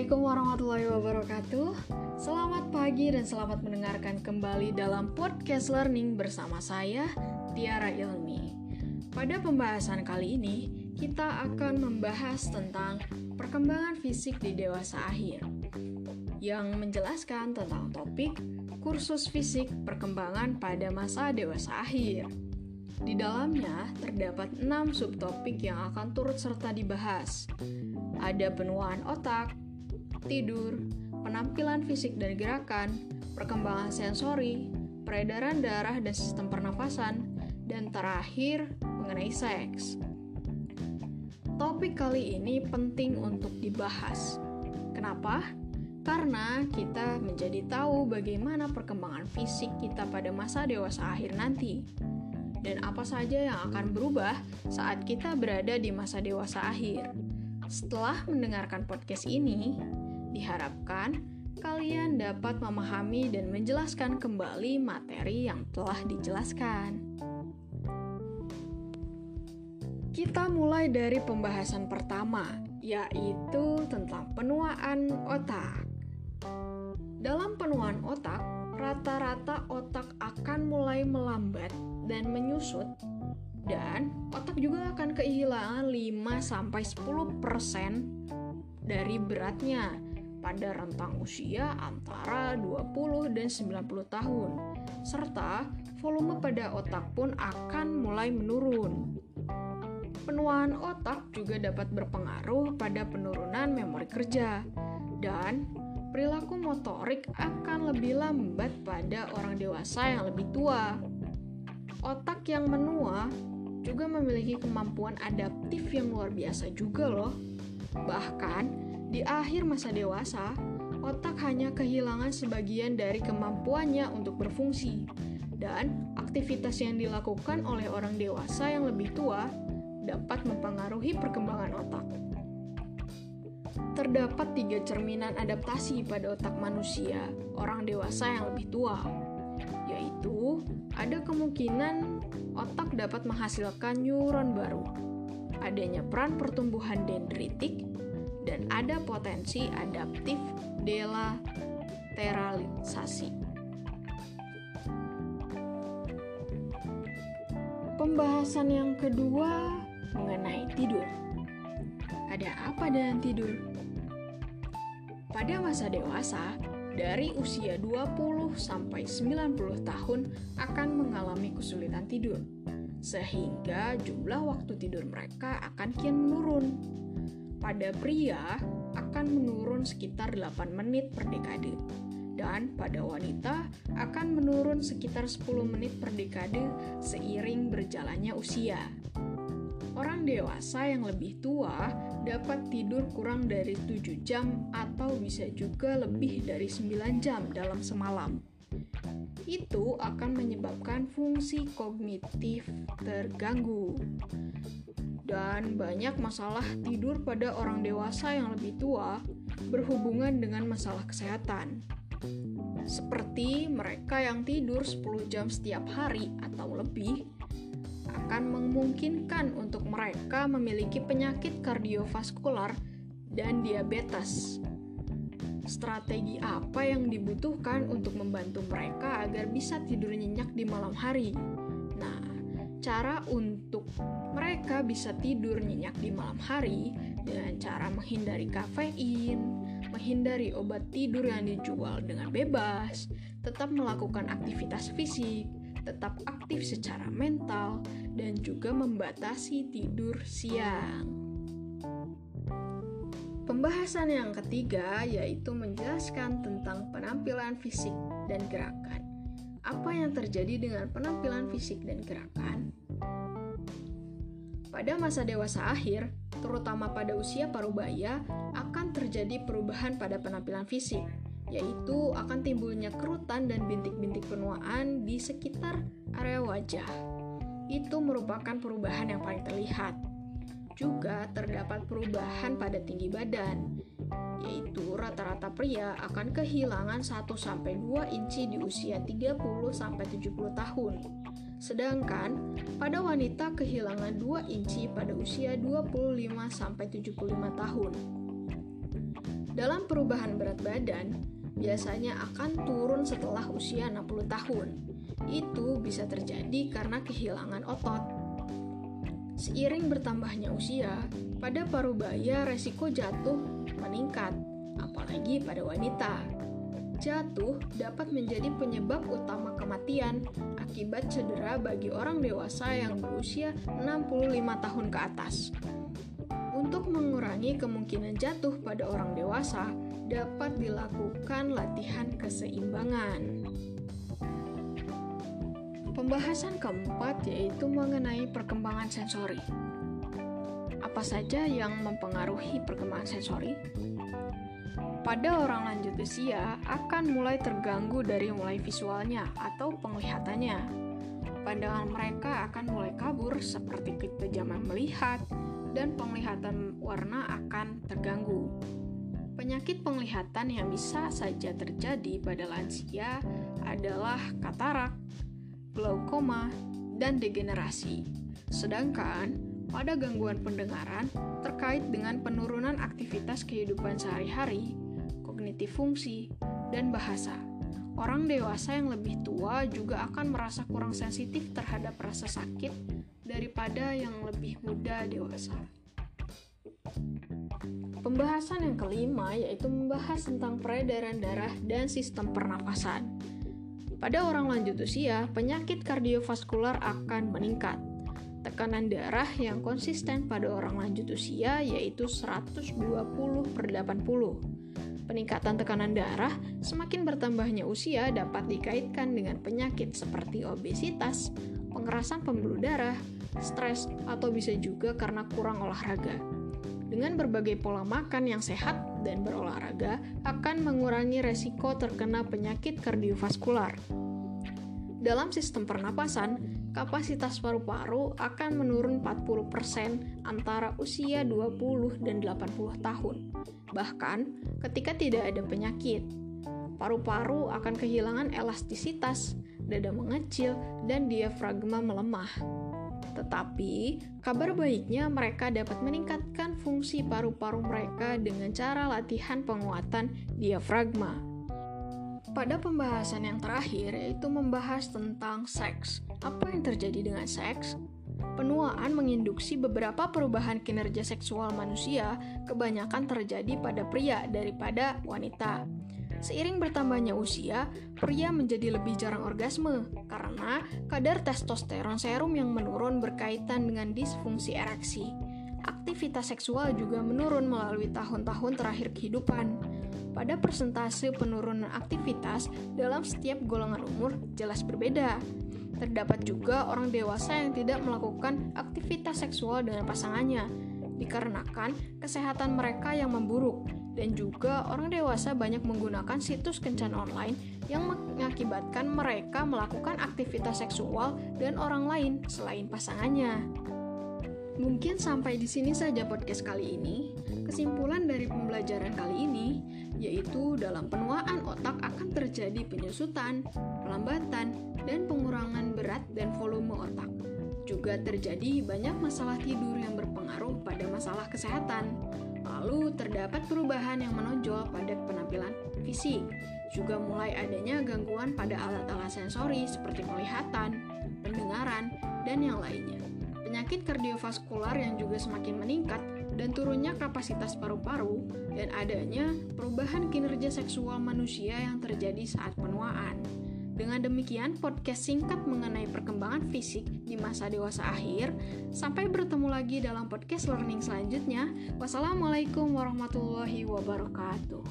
Assalamualaikum warahmatullahi wabarakatuh. Selamat pagi dan selamat mendengarkan kembali dalam podcast learning bersama saya Tiara Ilmi. Pada pembahasan kali ini, kita akan membahas tentang perkembangan fisik di dewasa akhir yang menjelaskan tentang topik kursus fisik perkembangan pada masa dewasa akhir. Di dalamnya terdapat enam subtopik yang akan turut serta dibahas. Ada penuaan otak, tidur, penampilan fisik dan gerakan, perkembangan sensori, peredaran darah dan sistem pernafasan, dan terakhir mengenai seks. Topik kali ini penting untuk dibahas. Kenapa? Karena kita menjadi tahu bagaimana perkembangan fisik kita pada masa dewasa akhir nanti dan apa saja yang akan berubah saat kita berada di masa dewasa akhir. Setelah mendengarkan podcast ini, diharapkan kalian dapat memahami dan menjelaskan kembali materi yang telah dijelaskan. Kita mulai dari pembahasan pertama, yaitu tentang penuaan otak. Dalam penuaan otak, rata-rata otak akan mulai melambat dan menyusut dan otak juga akan kehilangan 5 sampai 10% dari beratnya pada rentang usia antara 20 dan 90 tahun serta volume pada otak pun akan mulai menurun. Penuaan otak juga dapat berpengaruh pada penurunan memori kerja dan perilaku motorik akan lebih lambat pada orang dewasa yang lebih tua. Otak yang menua juga memiliki kemampuan adaptif yang luar biasa juga loh. Bahkan di akhir masa dewasa, otak hanya kehilangan sebagian dari kemampuannya untuk berfungsi. Dan aktivitas yang dilakukan oleh orang dewasa yang lebih tua dapat mempengaruhi perkembangan otak. Terdapat tiga cerminan adaptasi pada otak manusia, orang dewasa yang lebih tua, yaitu ada kemungkinan otak dapat menghasilkan neuron baru, adanya peran pertumbuhan dendritik, dan ada potensi adaptif delateralisasi. Pembahasan yang kedua mengenai tidur. Ada apa dengan tidur? Pada masa dewasa, dari usia 20 sampai 90 tahun akan mengalami kesulitan tidur, sehingga jumlah waktu tidur mereka akan kian menurun. Pada pria akan menurun sekitar 8 menit per dekade, dan pada wanita akan menurun sekitar 10 menit per dekade seiring berjalannya usia. Orang dewasa yang lebih tua dapat tidur kurang dari 7 jam atau bisa juga lebih dari 9 jam dalam semalam. Itu akan menyebabkan fungsi kognitif terganggu. Dan banyak masalah tidur pada orang dewasa yang lebih tua berhubungan dengan masalah kesehatan. Seperti mereka yang tidur 10 jam setiap hari atau lebih, akan memungkinkan untuk mereka memiliki penyakit kardiovaskular dan diabetes. Strategi apa yang dibutuhkan untuk membantu mereka agar bisa tidur nyenyak di malam hari? Cara untuk mereka bisa tidur nyenyak di malam hari dengan cara menghindari kafein, menghindari obat tidur yang dijual dengan bebas, tetap melakukan aktivitas fisik, tetap aktif secara mental, dan juga membatasi tidur siang. Pembahasan yang ketiga yaitu menjelaskan tentang penampilan fisik dan gerakan. Apa yang terjadi dengan penampilan fisik dan gerakan? Pada masa dewasa akhir, terutama pada usia parubaya, akan terjadi perubahan pada penampilan fisik yaitu akan timbulnya kerutan dan bintik-bintik penuaan di sekitar area wajah. Itu merupakan perubahan yang paling terlihat. Juga terdapat perubahan pada tinggi badan, yaitu rata-rata pria akan kehilangan 1-2 inci di usia 30-70 tahun. Sedangkan pada wanita kehilangan 2 inci pada usia 25-75 tahun. dalam perubahan berat badan biasanya akan turun setelah usia 60 tahun. Itu bisa terjadi karena kehilangan otot. Seiring bertambahnya usia, pada parubaya resiko jatuh meningkat, apalagi pada wanita. Jatuh dapat menjadi penyebab utama kematian akibat cedera bagi orang dewasa yang berusia 65 tahun ke atas. Untuk mengurangi kemungkinan jatuh pada orang dewasa, dapat dilakukan latihan keseimbangan. Pembahasan keempat yaitu mengenai perkembangan sensori. Apa saja yang mempengaruhi perkembangan sensori? pada orang lanjut usia akan mulai terganggu dari mulai visualnya atau penglihatannya. Pandangan mereka akan mulai kabur seperti ketajaman melihat dan penglihatan warna akan terganggu. Penyakit penglihatan yang bisa saja terjadi pada lansia adalah katarak, glaukoma, dan degenerasi. Sedangkan pada gangguan pendengaran terkait dengan penurunan aktivitas kehidupan sehari-hari, kognitif fungsi, dan bahasa. Orang dewasa yang lebih tua juga akan merasa kurang sensitif terhadap rasa sakit daripada yang lebih muda dewasa. Pembahasan yang kelima yaitu membahas tentang peredaran darah dan sistem pernapasan. Pada orang lanjut usia, penyakit kardiovaskular akan meningkat. Tekanan darah yang konsisten pada orang lanjut usia yaitu 120 per 80 Peningkatan tekanan darah semakin bertambahnya usia dapat dikaitkan dengan penyakit seperti obesitas, pengerasan pembuluh darah, stres, atau bisa juga karena kurang olahraga. Dengan berbagai pola makan yang sehat dan berolahraga akan mengurangi resiko terkena penyakit kardiovaskular. Dalam sistem pernapasan, kapasitas paru-paru akan menurun 40% antara usia 20 dan 80 tahun. Bahkan ketika tidak ada penyakit, paru-paru akan kehilangan elastisitas, dada mengecil, dan diafragma melemah. Tetapi, kabar baiknya mereka dapat meningkatkan fungsi paru-paru mereka dengan cara latihan penguatan diafragma. Pada pembahasan yang terakhir, yaitu membahas tentang seks. Apa yang terjadi dengan seks? Penuaan menginduksi beberapa perubahan kinerja seksual manusia, kebanyakan terjadi pada pria daripada wanita. Seiring bertambahnya usia, pria menjadi lebih jarang orgasme karena kadar testosteron serum yang menurun berkaitan dengan disfungsi ereksi. Aktivitas seksual juga menurun melalui tahun-tahun terakhir kehidupan. Pada persentase penurunan aktivitas dalam setiap golongan umur jelas berbeda. Terdapat juga orang dewasa yang tidak melakukan aktivitas seksual dengan pasangannya, dikarenakan kesehatan mereka yang memburuk, dan juga orang dewasa banyak menggunakan situs kencan online yang mengakibatkan mereka melakukan aktivitas seksual dan orang lain selain pasangannya. Mungkin sampai di sini saja podcast kali ini. Kesimpulan dari pembelajaran kali ini yaitu dalam penuaan otak akan terjadi penyusutan, pelambatan, dan pengurangan berat dan volume otak. Juga terjadi banyak masalah tidur yang berpengaruh pada masalah kesehatan. Lalu terdapat perubahan yang menonjol pada penampilan fisik. Juga mulai adanya gangguan pada alat-alat sensori seperti penglihatan, pendengaran, dan yang lainnya. Penyakit kardiovaskular yang juga semakin meningkat dan turunnya kapasitas paru-paru dan adanya perubahan kinerja seksual manusia yang terjadi saat penuaan. Dengan demikian, podcast singkat mengenai perkembangan fisik di masa dewasa akhir. Sampai bertemu lagi dalam podcast learning selanjutnya. Wassalamualaikum warahmatullahi wabarakatuh.